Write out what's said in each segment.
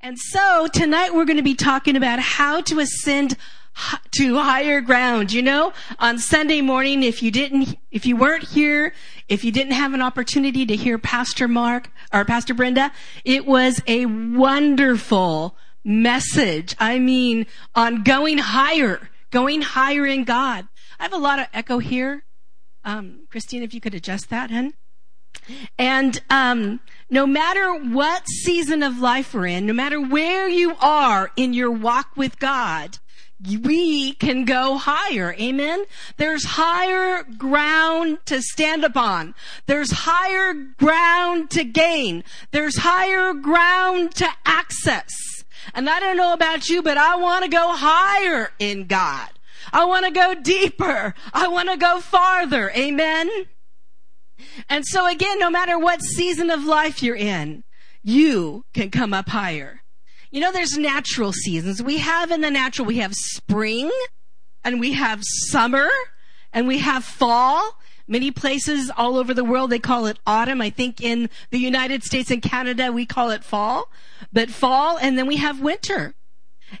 And so tonight we're going to be talking about how to ascend to higher ground. You know, on Sunday morning, if you didn't, if you weren't here, if you didn't have an opportunity to hear Pastor Mark or Pastor Brenda, it was a wonderful message. I mean, on going higher, going higher in God. I have a lot of echo here. Um, Christine, if you could adjust that, hun. And um, no matter what season of life we're in, no matter where you are in your walk with God, we can go higher. Amen. There's higher ground to stand upon. There's higher ground to gain. There's higher ground to access. And I don't know about you, but I want to go higher in God. I want to go deeper. I want to go farther. Amen. And so again, no matter what season of life you're in, you can come up higher. You know, there's natural seasons. We have in the natural, we have spring and we have summer and we have fall. Many places all over the world, they call it autumn. I think in the United States and Canada, we call it fall, but fall and then we have winter.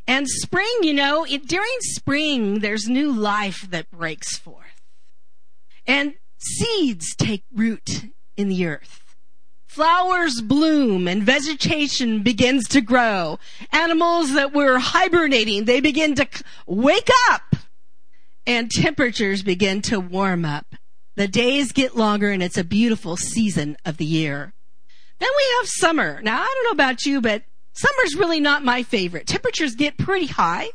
And spring, you know, it, during spring, there's new life that breaks forth. And seeds take root in the earth. Flowers bloom and vegetation begins to grow. Animals that were hibernating, they begin to wake up and temperatures begin to warm up. The days get longer and it's a beautiful season of the year. Then we have summer. Now, I don't know about you, but summer's really not my favorite. Temperatures get pretty high.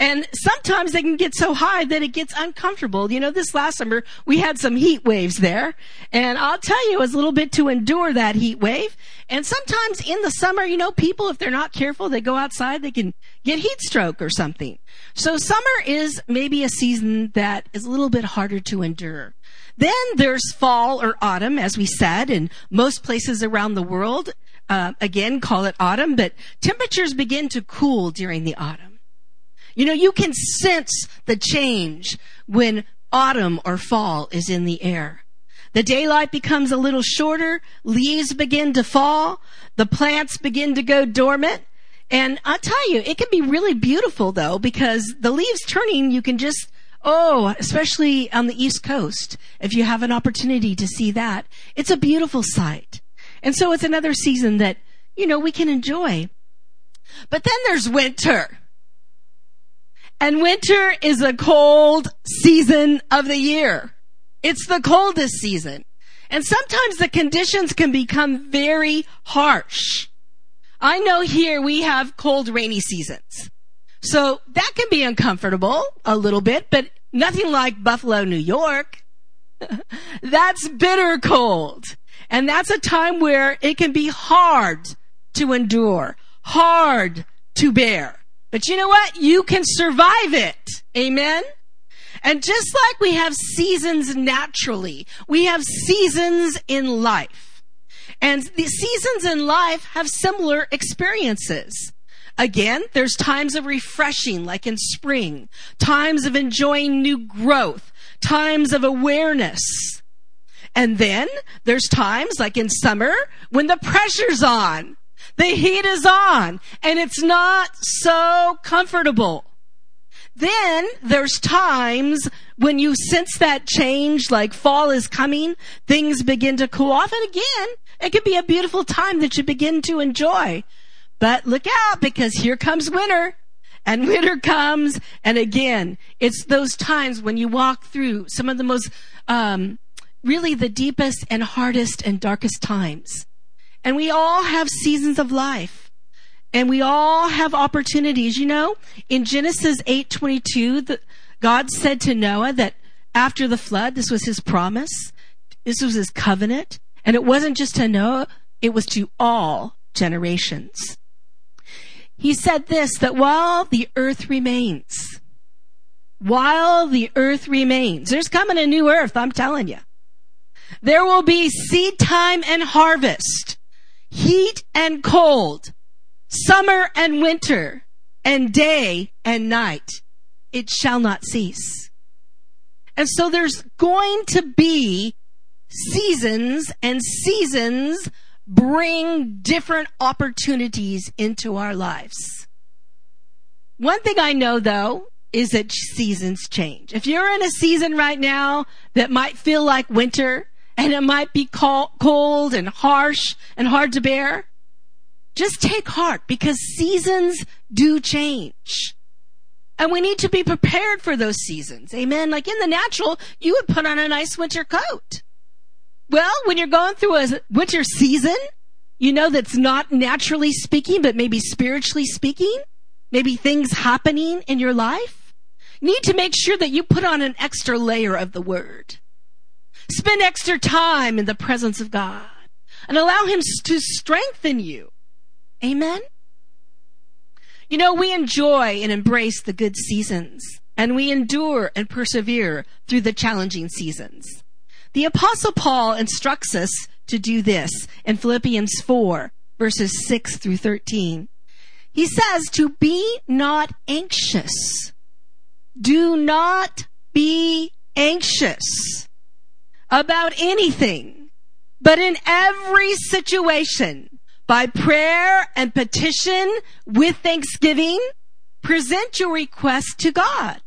And sometimes they can get so high that it gets uncomfortable. You know, this last summer we had some heat waves there. And I'll tell you, it was a little bit to endure that heat wave. And sometimes in the summer, you know, people, if they're not careful, they go outside, they can get heat stroke or something. So summer is maybe a season that is a little bit harder to endure. Then there's fall or autumn, as we said, in most places around the world. Uh, again, call it autumn, but temperatures begin to cool during the autumn. You know, you can sense the change when autumn or fall is in the air. The daylight becomes a little shorter, leaves begin to fall, the plants begin to go dormant. And I tell you, it can be really beautiful though, because the leaves turning, you can just, oh, especially on the East Coast, if you have an opportunity to see that, it's a beautiful sight. And so it's another season that, you know, we can enjoy. But then there's winter. And winter is a cold season of the year. It's the coldest season. And sometimes the conditions can become very harsh. I know here we have cold, rainy seasons. So that can be uncomfortable a little bit, but nothing like Buffalo, New York. that's bitter cold. And that's a time where it can be hard to endure, hard to bear. But you know what? You can survive it. Amen. And just like we have seasons naturally, we have seasons in life. And the seasons in life have similar experiences. Again, there's times of refreshing, like in spring, times of enjoying new growth, times of awareness. And then there's times, like in summer, when the pressure's on. The heat is on and it's not so comfortable. Then there's times when you sense that change, like fall is coming, things begin to cool off. And again, it could be a beautiful time that you begin to enjoy. But look out because here comes winter and winter comes. And again, it's those times when you walk through some of the most, um, really the deepest and hardest and darkest times. And we all have seasons of life. And we all have opportunities. You know, in Genesis 8:22, God said to Noah that after the flood, this was his promise. This was his covenant. And it wasn't just to Noah, it was to all generations. He said this, that while the earth remains, while the earth remains, there's coming a new earth, I'm telling you. There will be seed time and harvest heat and cold, summer and winter, and day and night. It shall not cease. And so there's going to be seasons and seasons bring different opportunities into our lives. One thing I know though is that seasons change. If you're in a season right now that might feel like winter and it might be cold and harsh and hard to bear, just take heart because seasons do change. And we need to be prepared for those seasons. Amen. Like in the natural, you would put on a nice winter coat. Well, when you're going through a winter season, you know that's not naturally speaking, but maybe spiritually speaking, maybe things happening in your life. Need to make sure that you put on an extra layer of the word. Spend extra time in the presence of God and allow Him to strengthen you. Amen. You know, we enjoy and embrace the good seasons, and we endure and persevere through the challenging seasons. The apostle Paul instructs us to do this in Philippians 4 verses 6 through 13. He says to be not anxious. Do not be anxious about anything, but in every situation by prayer and petition with thanksgiving, present your request to God.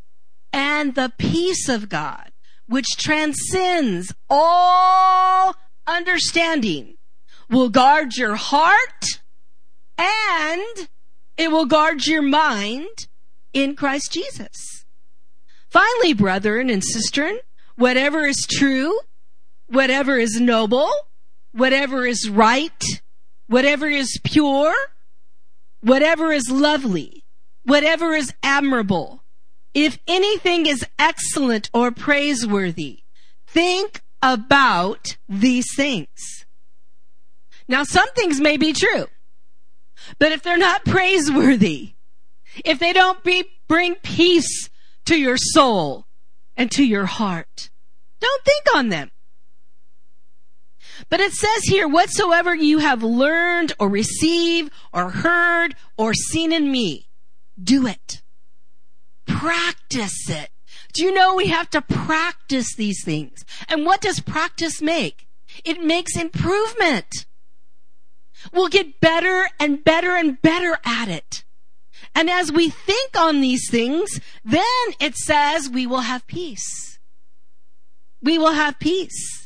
And the peace of God, which transcends all understanding, will guard your heart and it will guard your mind in Christ Jesus. Finally, brethren and sistren, whatever is true, whatever is noble, whatever is right, whatever is pure, whatever is lovely, whatever is admirable, if anything is excellent or praiseworthy, think about these things. Now, some things may be true, but if they're not praiseworthy, if they don't be, bring peace to your soul and to your heart, don't think on them. But it says here, whatsoever you have learned or received or heard or seen in me, do it. Practice it. Do you know we have to practice these things? And what does practice make? It makes improvement. We'll get better and better and better at it. And as we think on these things, then it says we will have peace. We will have peace.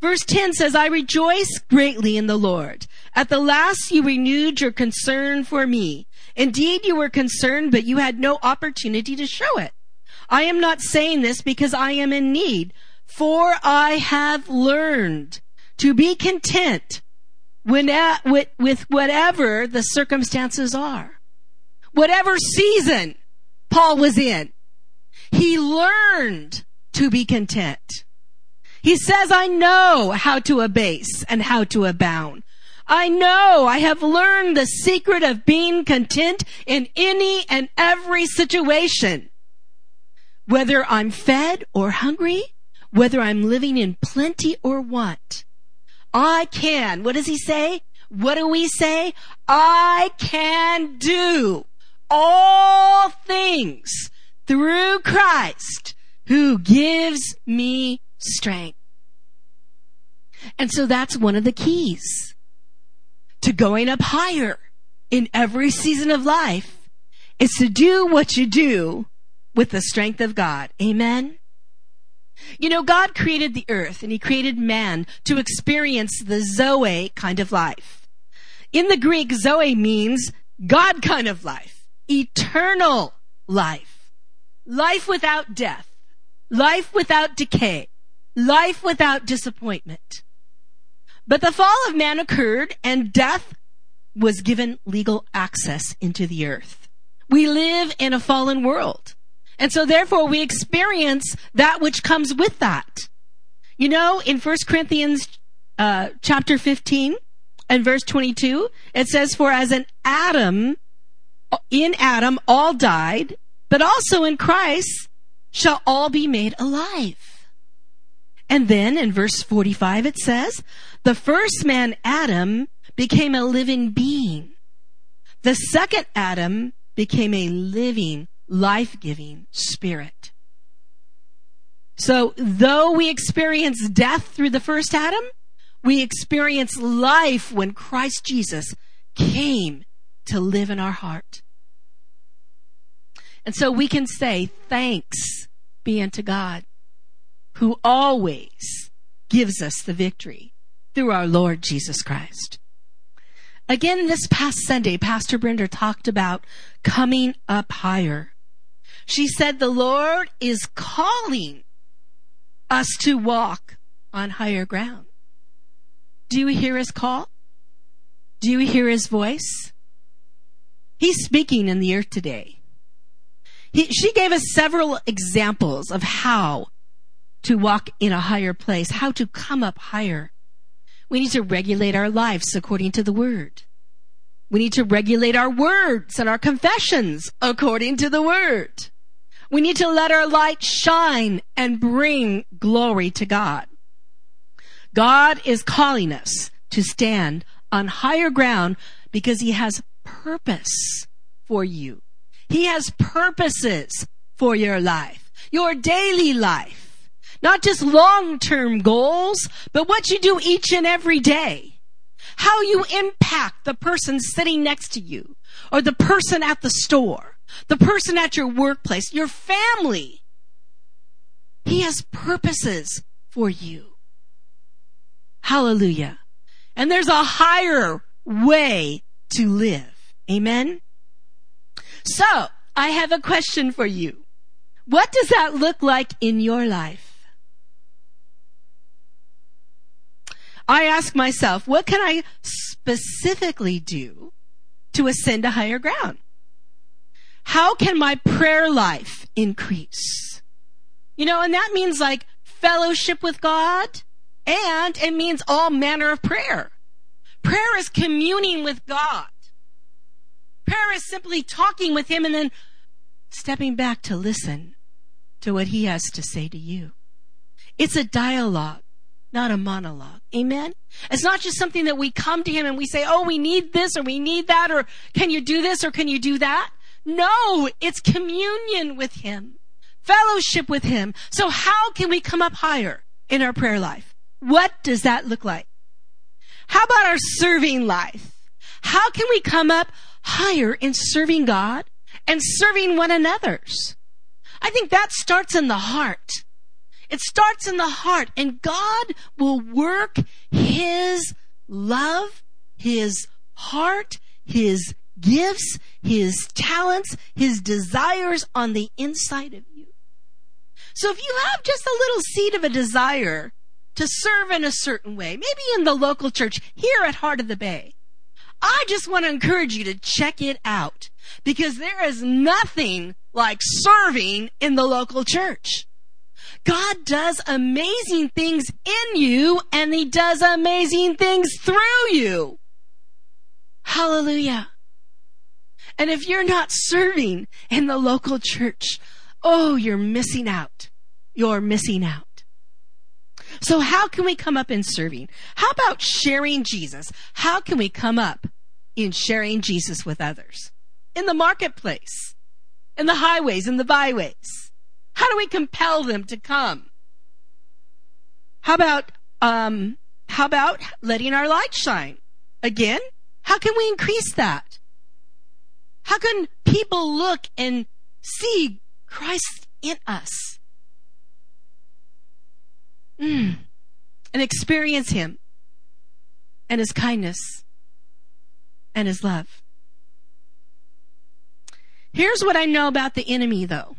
Verse 10 says, I rejoice greatly in the Lord. At the last you renewed your concern for me. Indeed, you were concerned, but you had no opportunity to show it. I am not saying this because I am in need, for I have learned to be content when, with, with whatever the circumstances are. Whatever season Paul was in, he learned to be content. He says, I know how to abase and how to abound. I know I have learned the secret of being content in any and every situation. Whether I'm fed or hungry, whether I'm living in plenty or want. I can, what does he say? What do we say? I can do all things through Christ who gives me strength. And so that's one of the keys to going up higher in every season of life is to do what you do with the strength of God. Amen. You know, God created the earth and he created man to experience the Zoe kind of life. In the Greek, Zoe means God kind of life, eternal life, life without death, life without decay, life without disappointment. But the fall of man occurred and death was given legal access into the earth. We live in a fallen world. And so therefore we experience that which comes with that. You know, in 1 Corinthians uh, chapter 15 and verse 22, it says, For as an Adam, in Adam all died, but also in Christ shall all be made alive. And then in verse 45 it says, the first man, Adam, became a living being. The second Adam became a living, life-giving spirit. So though we experience death through the first Adam, We experience life when Christ Jesus came to live in our heart. And so we can say, thanks be unto God, who always gives us the victory through our Lord Jesus Christ. Again, this past Sunday, Pastor Brenda talked about coming up higher. She said the Lord is calling us to walk on higher ground. Do you hear his call? Do you hear his voice? He's speaking in the earth today. He, she gave us several examples of how to walk in a higher place, how to come up higher. We need to regulate our lives according to the word. We need to regulate our words and our confessions according to the word. We need to let our light shine and bring glory to God. God is calling us to stand on higher ground because he has purpose for you. He has purposes for your life, your daily life, not just long-term goals, but what you do each and every day. How you impact the person sitting next to you or the person at the store, the person at your workplace, your family. He has purposes for you. Hallelujah. And there's a higher way to live. Amen. So I have a question for you. What does that look like in your life? I ask myself, what can I specifically do to ascend to higher ground? How can my prayer life increase? You know, and that means like fellowship with God and it means all manner of prayer. Prayer is communing with God. Prayer is simply talking with Him and then stepping back to listen to what He has to say to you. It's a dialogue, not a monologue. Amen? It's not just something that we come to Him and we say, oh, we need this or we need that or can you do this or can you do that? No, it's communion with Him, fellowship with Him. So how can we come up higher in our prayer life? What does that look like? How about our serving life? How can we come up higher in serving God and serving one another's. I think that starts in the heart. It starts in the heart and God will work His love, His heart, His gifts, His talents, His desires on the inside of you. So if you have just a little seed of a desire to serve in a certain way, maybe in the local church here at Heart of the Bay, I just want to encourage you to check it out because there is nothing like serving in the local church. God does amazing things in you and he does amazing things through you. Hallelujah. And if you're not serving in the local church, oh, you're missing out. You're missing out. So how can we come up in serving? How about sharing Jesus? How can we come up in sharing Jesus with others? In the marketplace, in the highways, in the byways. How do we compel them to come? How about, um, how about letting our light shine? Again, how can we increase that? How can people look and see Christ in us? Mm. And experience Him and His kindness and His love. Here's what I know about the enemy though.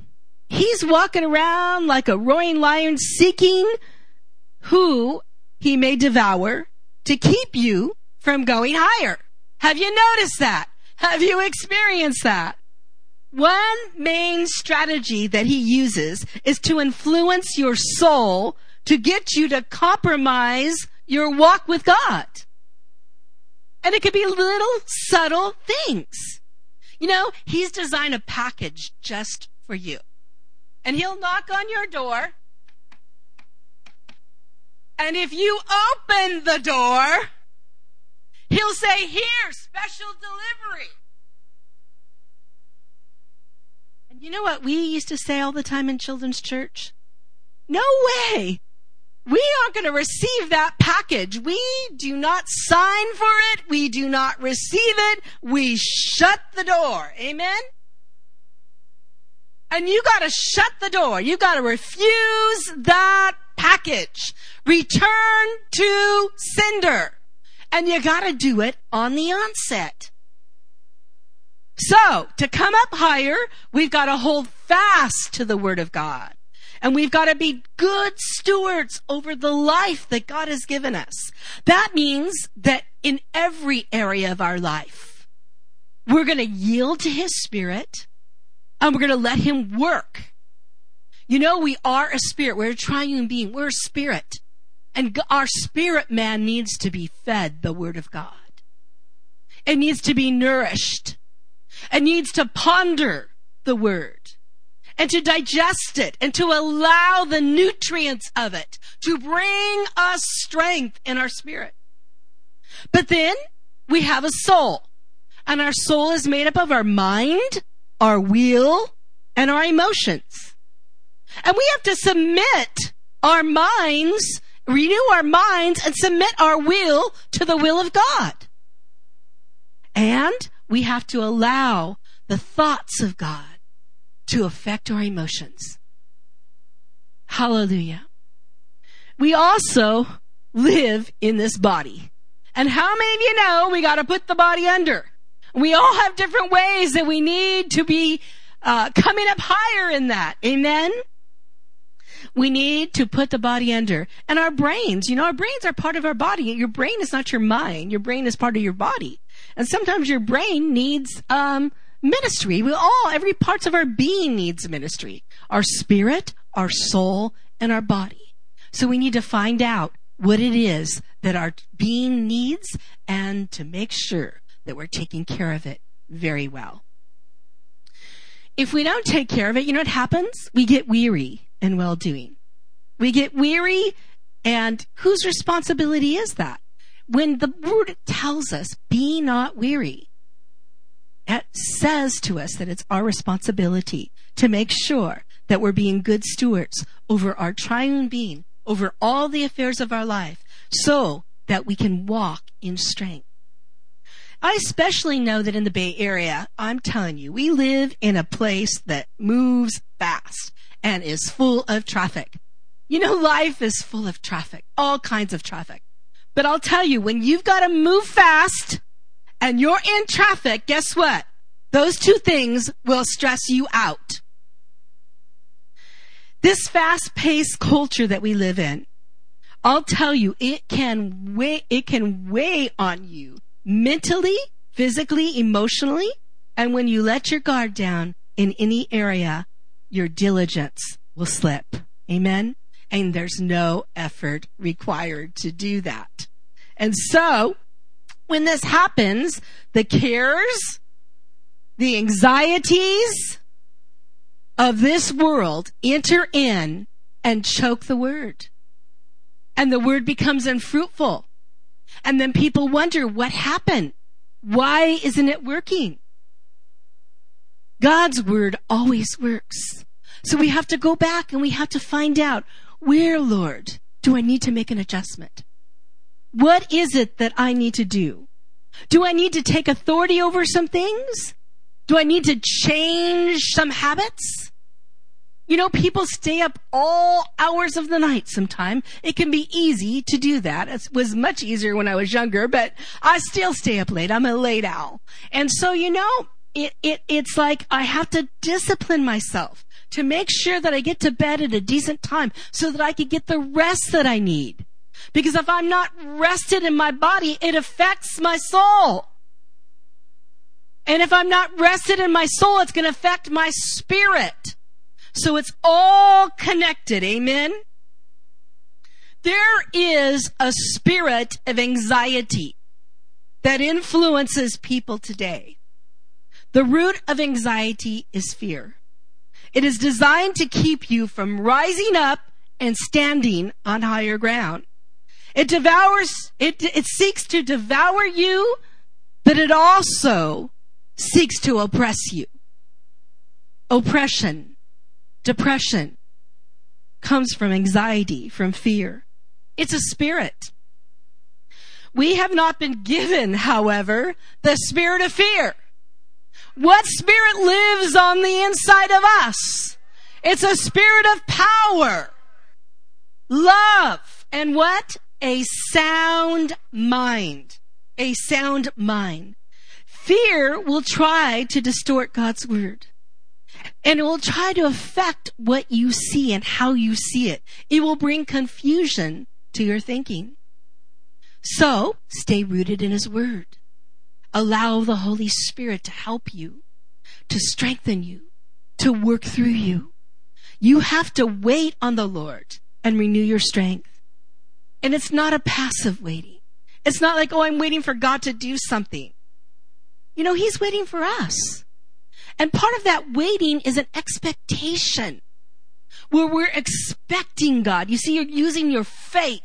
He's walking around like a roaring lion seeking who he may devour to keep you from going higher. Have you noticed that? Have you experienced that? One main strategy that he uses is to influence your soul to get you to compromise your walk with God. And it could be little subtle things. You know, he's designed a package just for you. And he'll knock on your door. And if you open the door, he'll say, here, special delivery. And you know what we used to say all the time in children's church? No way. we aren't going to receive that package. We do not sign for it. We do not receive it. We shut the door. Amen? And you gotta shut the door. You gotta refuse that package. Return to sender. And you gotta do it on the onset. So, to come up higher, we've got to hold fast to the Word of God. And we've got to be good stewards over the life that God has given us. That means that in every area of our life, we're to yield to His Spirit and we're going to let Him work. You know, we are a spirit. We're a triune being. We're a spirit. And our spirit man needs to be fed the Word of God. It needs to be nourished. It needs to ponder the Word and to digest it and to allow the nutrients of it to bring us strength in our spirit. But then we have a soul and our soul is made up of our mind, our will, and our emotions. And we have to submit our minds, renew our minds, and submit our will to the will of God. And we have to allow the thoughts of God to affect our emotions. Hallelujah. We also live in this body. And how many of you know we got to put the body under? We all have different ways that we need to be uh, coming up higher in that. Amen. We need to put the body under. And our brains, you know, our brains are part of our body. Your brain is not your mind. Your brain is part of your body. And sometimes your brain needs um, ministry. We all, every parts of our being needs ministry. Our spirit, our soul, and our body. So we need to find out what it is that our being needs and to make sure that we're taking care of it very well. If we don't take care of it, you know what happens? We get weary and well doing. We get weary, and whose responsibility is that? When the word tells us, be not weary, it says to us that it's our responsibility to make sure that we're being good stewards over our triune being, over all the affairs of our life, so that we can walk in strength. I especially know that in the Bay Area, I'm telling you, we live in a place that moves fast and is full of traffic. You know, life is full of traffic, all kinds of traffic. But I'll tell you, when you've got to move fast and you're in traffic, guess what? Those two things will stress you out. This fast paced culture that we live in, I'll tell you, it can weigh, it can weigh on you mentally, physically, emotionally. And when you let your guard down in any area, your diligence will slip. Amen. And there's no effort required to do that. And so when this happens, the cares, the anxieties of this world enter in and choke the word. And the word becomes unfruitful. And then people wonder what happened? Why isn't it working? God's word always works. So we have to go back and we have to find out where, Lord, do I need to make an adjustment? What is it that I need to do? Do I need to take authority over some things? Do I need to change some habits? You know, people stay up all hours of the night sometime. It can be easy to do that. It was much easier when I was younger, but I still stay up late. I'm a late owl. And so, you know, it, it, it's like I have to discipline myself to make sure that I get to bed at a decent time so that I can get the rest that I need. Because if I'm not rested in my body, it affects my soul. And if I'm not rested in my soul, it's going to affect my spirit. So it's all connected. Amen. There is a spirit of anxiety that influences people today. The root of anxiety is fear. It is designed to keep you from rising up and standing on higher ground. It devours, it, it seeks to devour you, but it also seeks to oppress you. Oppression, depression comes from anxiety, from fear. It's a spirit. We have not been given, however, the spirit of fear. What spirit lives on the inside of us? It's a spirit of power, love, and what? A sound mind. A sound mind. Fear will try to distort God's word. And it will try to affect what you see and how you see it. It will bring confusion to your thinking. So, stay rooted in His Word. Allow the Holy Spirit to help you, to strengthen you, to work through you. You have to wait on the Lord and renew your strength. And it's not a passive waiting. It's not like, oh, I'm waiting for God to do something. You know, He's waiting for us. And part of that waiting is an expectation where we're expecting God. You see, you're using your faith.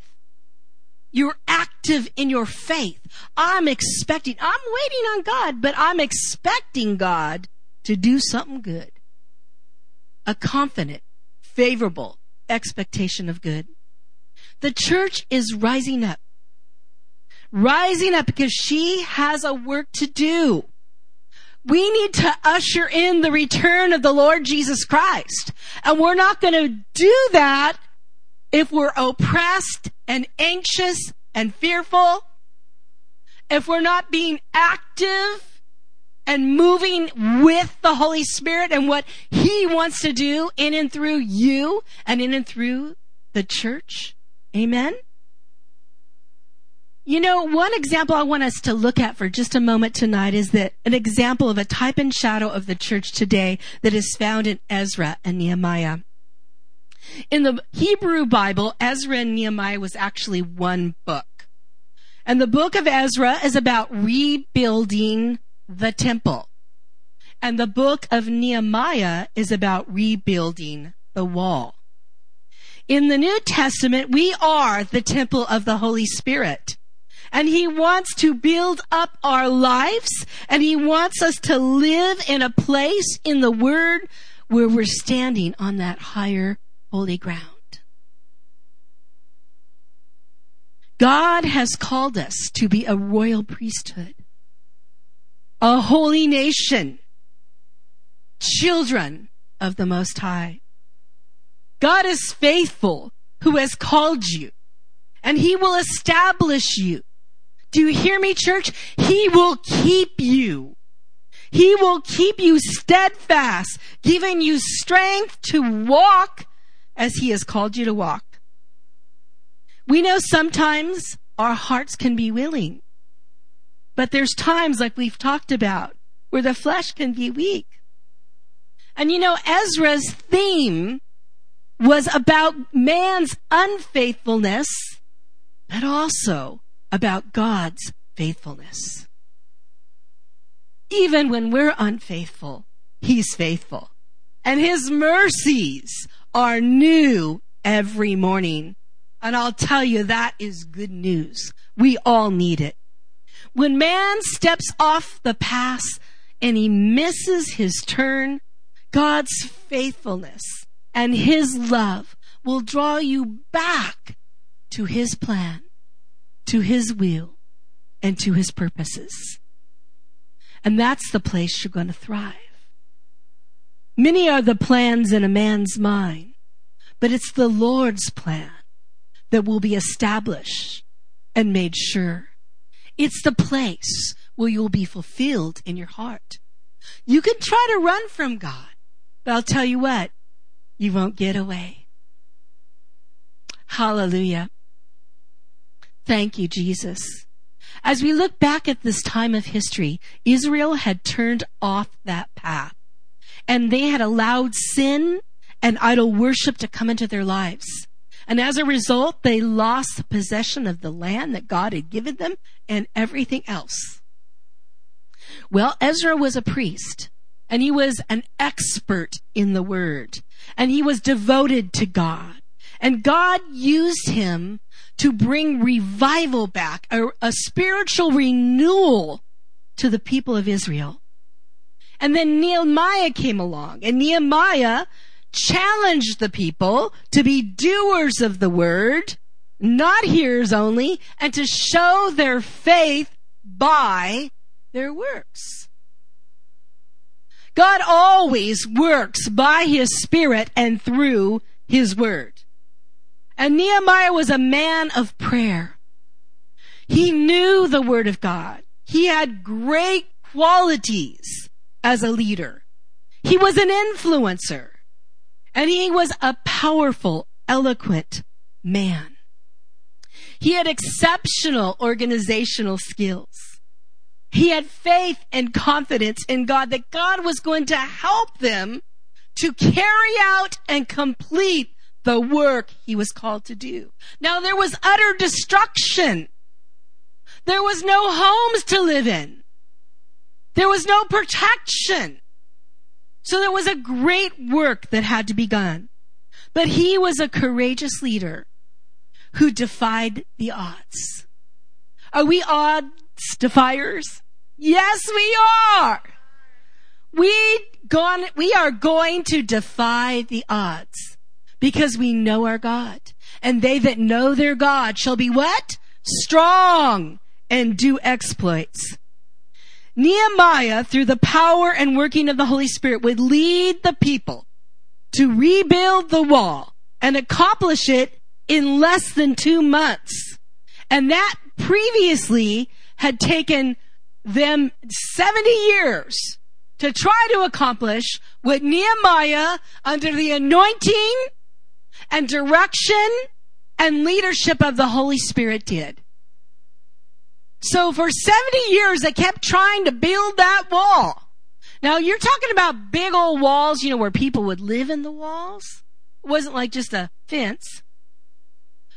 You're active in your faith. I'm expecting, I'm waiting on God, but I'm expecting God to do something good. A confident, favorable expectation of good. The church is rising up. Rising up because she has a work to do. We need to usher in the return of the Lord Jesus Christ. And we're not going to do that if we're oppressed and anxious and fearful. If we're not being active and moving with the Holy Spirit and what He wants to do in and through you and in and through the church. Amen. You know, one example I want us to look at for just a moment tonight is that an example of a type and shadow of the church today that is found in Ezra and Nehemiah. In the Hebrew Bible, Ezra and Nehemiah was actually one book. And the book of Ezra is about rebuilding the temple. And the book of Nehemiah is about rebuilding the wall. In the New Testament, we are the temple of the Holy Spirit. And He wants to build up our lives and He wants us to live in a place in the Word where we're standing on that higher holy ground. God has called us to be a royal priesthood, a holy nation, children of the Most High. God is faithful who has called you and he will establish you. Do you hear me, church? He will keep you. He will keep you steadfast, giving you strength to walk as He has called you to walk. We know sometimes our hearts can be willing, but there's times like we've talked about where the flesh can be weak. And you know, Ezra's theme was about man's unfaithfulness, but also about God's faithfulness. Even when we're unfaithful, He's faithful. And His mercies are new every morning. And I'll tell you, that is good news. We all need it. When man steps off the path and he misses his turn, God's faithfulness and his love will draw you back to his plan to His will and to His purposes. And that's the place you're going to thrive. Many are the plans in a man's mind, but it's the Lord's plan that will be established and made sure. It's the place where you'll be fulfilled in your heart. You can try to run from God, but I'll tell you what, you won't get away. Hallelujah. Thank you, Jesus. As we look back at this time of history, Israel had turned off that path and they had allowed sin and idol worship to come into their lives. And as a result, they lost possession of the land that God had given them and everything else. Well, Ezra was a priest and he was an expert in the word and he was devoted to God. And God used him to bring revival back, a, a spiritual renewal to the people of Israel. And then Nehemiah came along and Nehemiah challenged the people to be doers of the word not hearers only, and to show their faith by their works. God always works by His Spirit and through His Word. And Nehemiah was a man of prayer. He knew the Word of God. He had great qualities as a leader. He was an influencer. And he was a powerful, eloquent man. He had exceptional organizational skills. He had faith and confidence in God that God was going to help them to carry out and complete the work he was called to do. Now there was utter destruction. There was no homes to live in. There was no protection. So there was a great work that had to be done. But he was a courageous leader who defied the odds. Are we odds defiers? Yes, we are. We gone, we are going to defy the odds because we know our God. And they that know their God shall be what? Strong and do exploits. Nehemiah, through the power and working of the Holy Spirit, would lead the people to rebuild the wall and accomplish it in less than two months. And that previously had taken them 70 years to try to accomplish what Nehemiah, under the anointing and direction and leadership of the Holy Spirit, did. So for 70 years, they kept trying to build that wall. Now you're talking about big old walls, you know, where people would live in the walls. It wasn't like just a fence.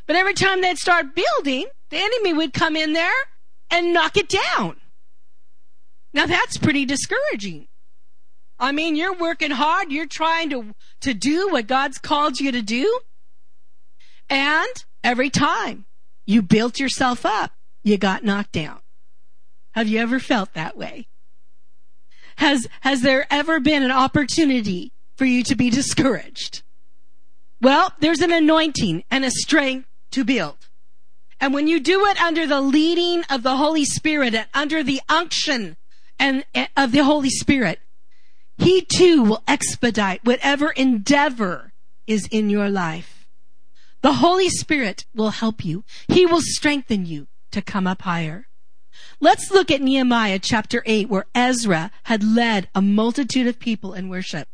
But every time they'd start building, the enemy would come in there and knock it down. Now that's pretty discouraging. I mean, you're working hard, you're trying to, to do what God's called you to do. And every time you built yourself up, you got knocked down. Have you ever felt that way? Has, has there ever been an opportunity for you to be discouraged? Well, there's an anointing and a strength to build. And when you do it under the leading of the Holy Spirit and under the unction and of the Holy Spirit, He too will expedite whatever endeavor is in your life. The Holy Spirit will help you. He will strengthen you to come up higher. Let's look at Nehemiah chapter 8 where Ezra had led a multitude of people in worship.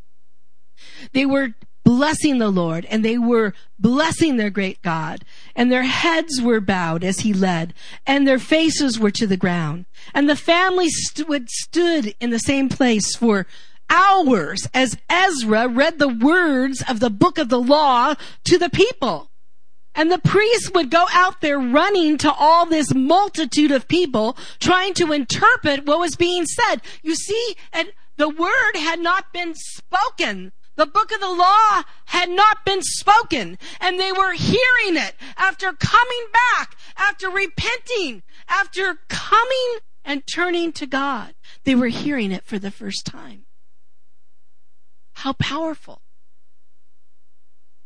They were blessing the Lord and they were blessing their great God and their heads were bowed as he led and their faces were to the ground and the family st- stood in the same place for hours as Ezra read the words of the book of the law to the people. And the priests would go out there running to all this multitude of people trying to interpret what was being said. You see, and the word had not been spoken. The book of the law had not been spoken and they were hearing it after coming back, after repenting, after coming and turning to God. They were hearing it for the first time. How powerful.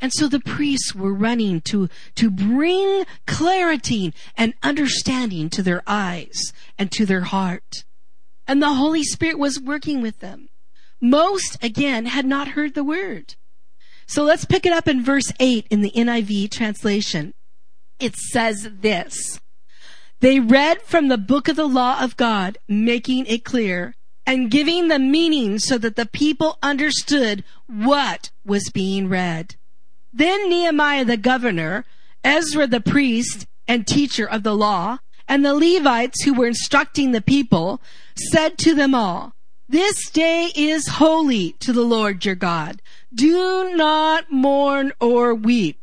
And so the priests were running to, to bring clarity and understanding to their eyes and to their heart. And the Holy Spirit was working with them. Most, again, had not heard the word. So let's pick it up in verse 8 in the NIV translation. It says this. They read from the book of the law of God, making it clear and giving the meaning so that the people understood what was being read. Then Nehemiah the governor, Ezra the priest and teacher of the law, and the Levites who were instructing the people said to them all, this day is holy to the Lord your God. Do not mourn or weep.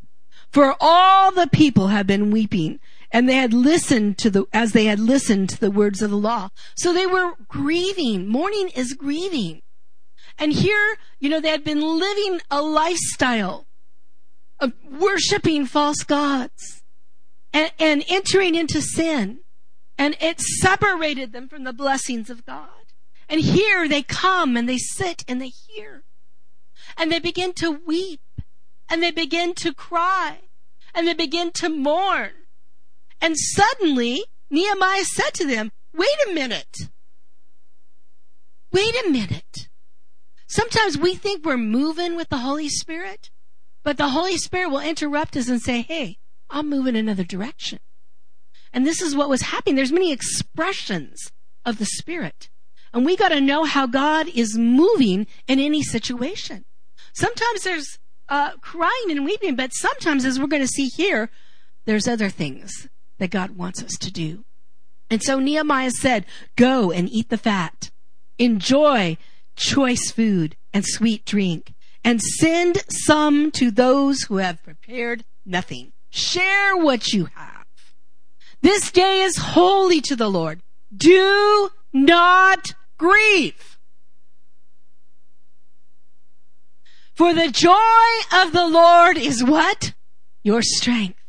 For all the people have been weeping and they had listened to the, as they had listened to the words of the law. So they were grieving. Mourning is grieving. And here, you know, they had been living a lifestyle of worshiping false gods and, and entering into sin. And it separated them from the blessings of God. And here they come and they sit and they hear. And they begin to weep and they begin to cry. and they begin to mourn. And suddenly, Nehemiah said to them, wait a minute. Wait a minute. Sometimes we think we're moving with the Holy Spirit, but the Holy Spirit will interrupt us and say, hey, I'm moving another direction. And this is what was happening. There's many expressions of the Spirit. And we got to know how God is moving in any situation. Sometimes there's uh, crying and weeping, but sometimes, as we're going to see here, there's other things that God wants us to do. And so Nehemiah said, Go and eat the fat, enjoy choice food and sweet drink, and send some to those who have prepared nothing. Share what you have. This day is holy to the Lord. Do not grieve. For the joy of the Lord is what? Your strength.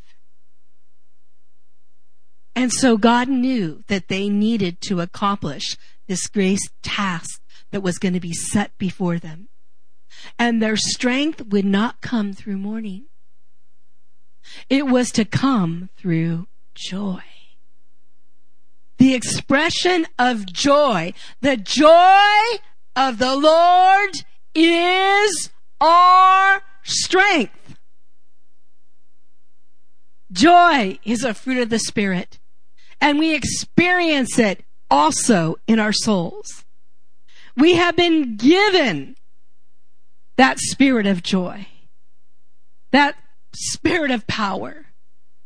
And so God knew that they needed to accomplish this great task that was going to be set before them. And their strength would not come through mourning. It was to come through joy. The expression of joy. The joy of the Lord is our strength. Joy is a fruit of the Spirit, and we experience it also in our souls. We have been given that spirit of joy, that spirit of power,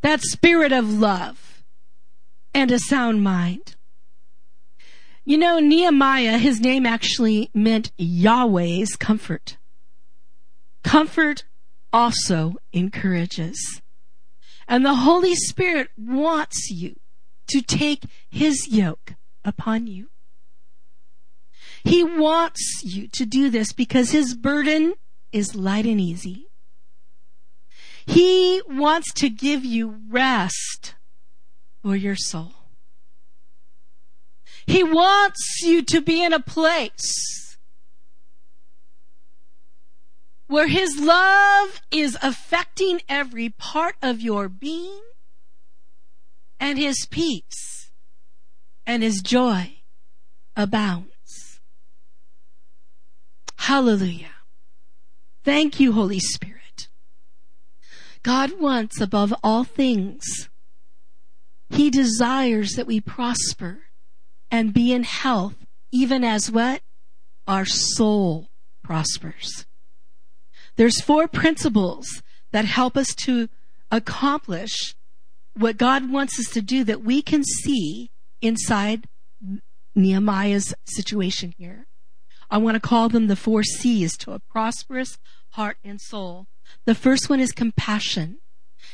that spirit of love, and a sound mind. You know, Nehemiah, his name actually meant Yahweh's comfort. Comfort also encourages. And the Holy Spirit wants you to take his yoke upon you. He wants you to do this because his burden is light and easy. He wants to give you rest for your soul. He wants you to be in a place where His love is affecting every part of your being, and His peace and His joy abounds. Hallelujah. Thank you, Holy Spirit. God wants above all things, He desires that we prosper and be in health, even as what? Our soul prospers. There's four principles that help us to accomplish what God wants us to do that we can see inside Nehemiah's situation here. I want to call them the four C's to a prosperous heart and soul. The first one is compassion.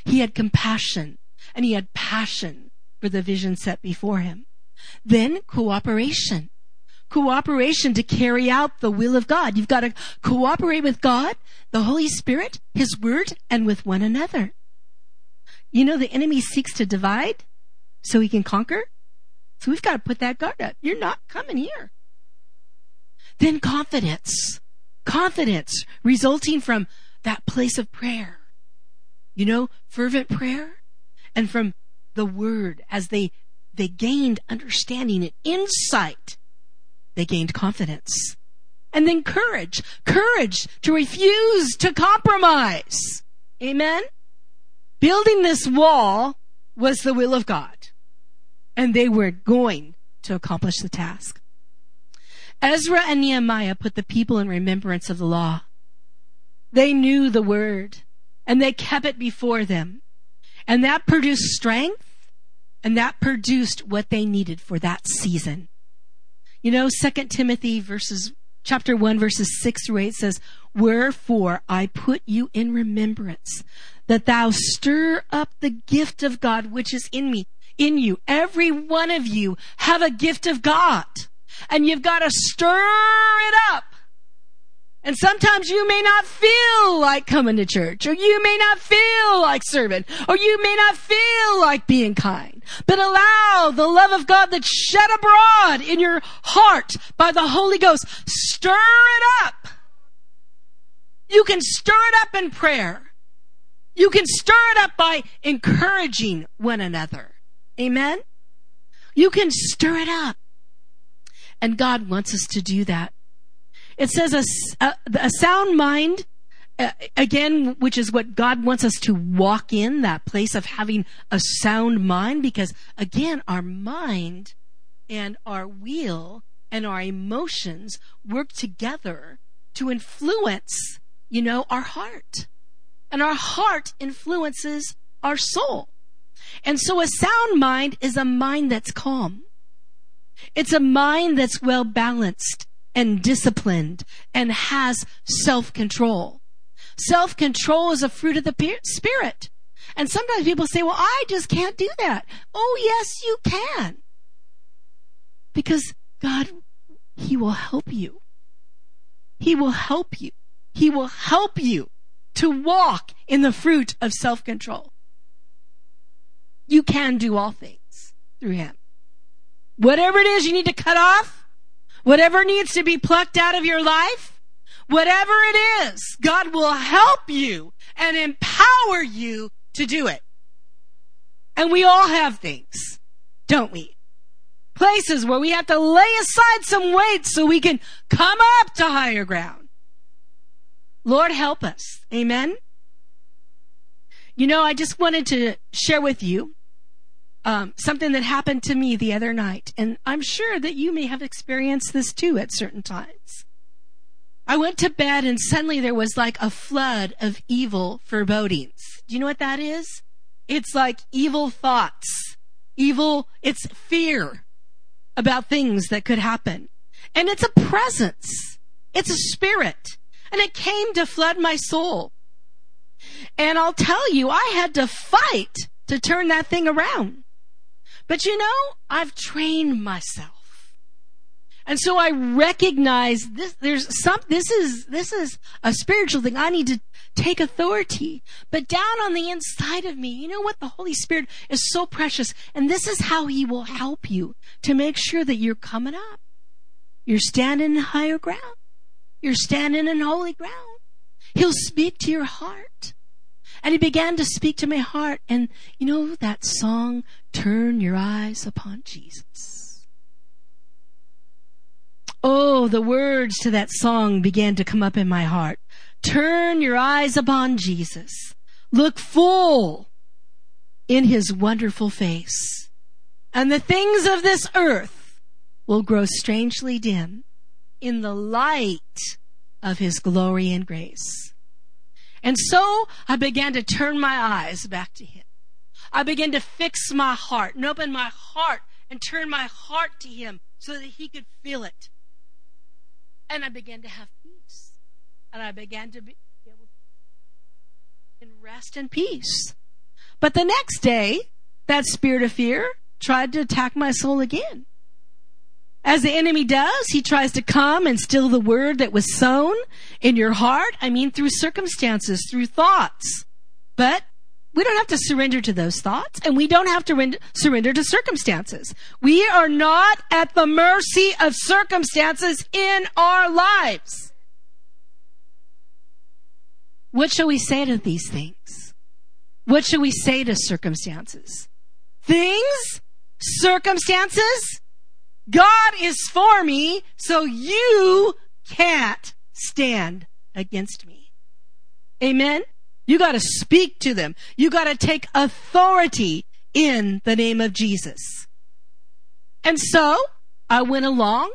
He had compassion and he had passion for the vision set before him. Then cooperation cooperation to carry out the will of God. You've got to cooperate with God, the Holy Spirit, His Word, and with one another. You know, the enemy seeks to divide so he can conquer. So we've got to put that guard up. You're not coming here. Then confidence. Confidence resulting from that place of prayer. You know, fervent prayer and from the word as they they gained understanding and insight they gained confidence. And then courage. Courage to refuse to compromise. Amen? Building this wall was the will of God. And they were going to accomplish the task. Ezra and Nehemiah put the people in remembrance of the law. They knew the word and they kept it before them. And that produced strength and that produced what they needed for that season. You know, Second Timothy verses chapter 1 verses 6 through 8 says, Wherefore I put you in remembrance that thou stir up the gift of God which is in me, in you. Every one of you have a gift of God. And you've got to stir it up. And sometimes you may not feel like coming to church, or you may not feel like serving, or you may not feel like being kind. But allow the love of God that's shed abroad in your heart by the Holy Ghost, stir it up. You can stir it up in prayer. You can stir it up by encouraging one another. Amen? You can stir it up. And God wants us to do that. It says a, a, a sound mind, uh, again, which is what God wants us to walk in, that place of having a sound mind, because again, our mind and our will and our emotions work together to influence, you know, our heart. And our heart influences our soul. And so a sound mind is a mind that's calm. It's a mind that's well balanced and disciplined and has self-control. Self-control is a fruit of the spirit. And sometimes people say, well, I just can't do that. Oh, yes, you can. Because God, He will help you. He will help you. He will help you to walk in the fruit of self-control. You can do all things through Him. Whatever it is you need to cut off, whatever needs to be plucked out of your life, whatever it is, God will help you and empower you to do it. And we all have things, don't we? Places where we have to lay aside some weight so we can come up to higher ground. Lord, help us. Amen. You know, I just wanted to share with you um, something that happened to me the other night, and I'm sure that you may have experienced this too at certain times. I went to bed and suddenly there was like a flood of evil forebodings. Do you know what that is? It's like evil thoughts, evil, it's fear about things that could happen. And it's a presence. It's a spirit. And it came to flood my soul. And I'll tell you, I had to fight to turn that thing around. But you know, I've trained myself. And so I recognize this, there's some, this is, this is a spiritual thing. I need to take authority. But down on the inside of me, you know what? The Holy Spirit is so precious. And this is how He will help you to make sure that you're coming up. You're standing in higher ground. You're standing in holy ground. He'll speak to your heart. And he began to speak to my heart. And you know that song, Turn Your Eyes Upon Jesus? Oh, the words to that song began to come up in my heart. Turn your eyes upon Jesus. Look full in his wonderful face. And the things of this earth will grow strangely dim in the light of his glory and grace. And so I began to turn my eyes back to him. I began to fix my heart and open my heart and turn my heart to him so that he could feel it. And I began to have peace. And I began to be able to in rest and peace. But the next day, that spirit of fear tried to attack my soul again. As the enemy does, he tries to come and steal the word that was sown in your heart. I mean, through circumstances, through thoughts. But we don't have to surrender to those thoughts and we don't have to rend- surrender to circumstances. We are not at the mercy of circumstances in our lives. What shall we say to these things? What shall we say to circumstances? Things? Circumstances? God is for me, so you can't stand against me. Amen? You gotta speak to them. You gotta take authority in the name of Jesus. And so, I went along,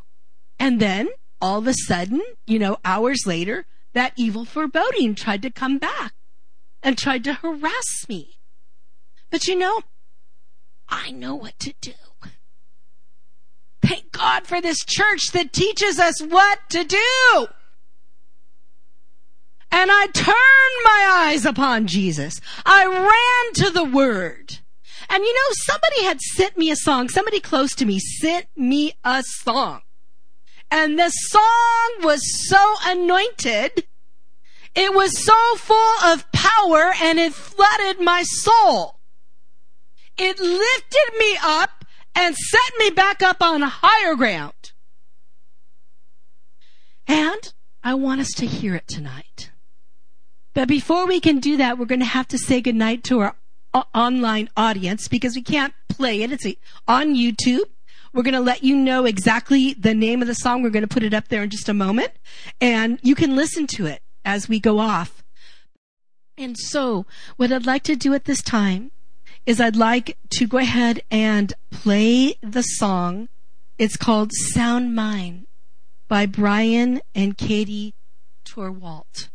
and then, all of a sudden, you know, hours later, that evil foreboding tried to come back and tried to harass me. But you know, I know what to do. Thank God for this church that teaches us what to do. And I turned my eyes upon Jesus. I ran to the Word. And you know, somebody had sent me a song. Somebody close to me sent me a song. And the song was so anointed. It was so full of power and it flooded my soul. It lifted me up and set me back up on higher ground. And I want us to hear it tonight. But before we can do that, we're going to have to say goodnight to our o- online audience because we can't play it. It's on YouTube. We're going to let you know exactly the name of the song. We're going to put it up there in just a moment and you can listen to it as we go off. And so what I'd like to do at this time is I'd like to go ahead and play the song. It's called Sound Mind by Bryan and Katie Torwalt.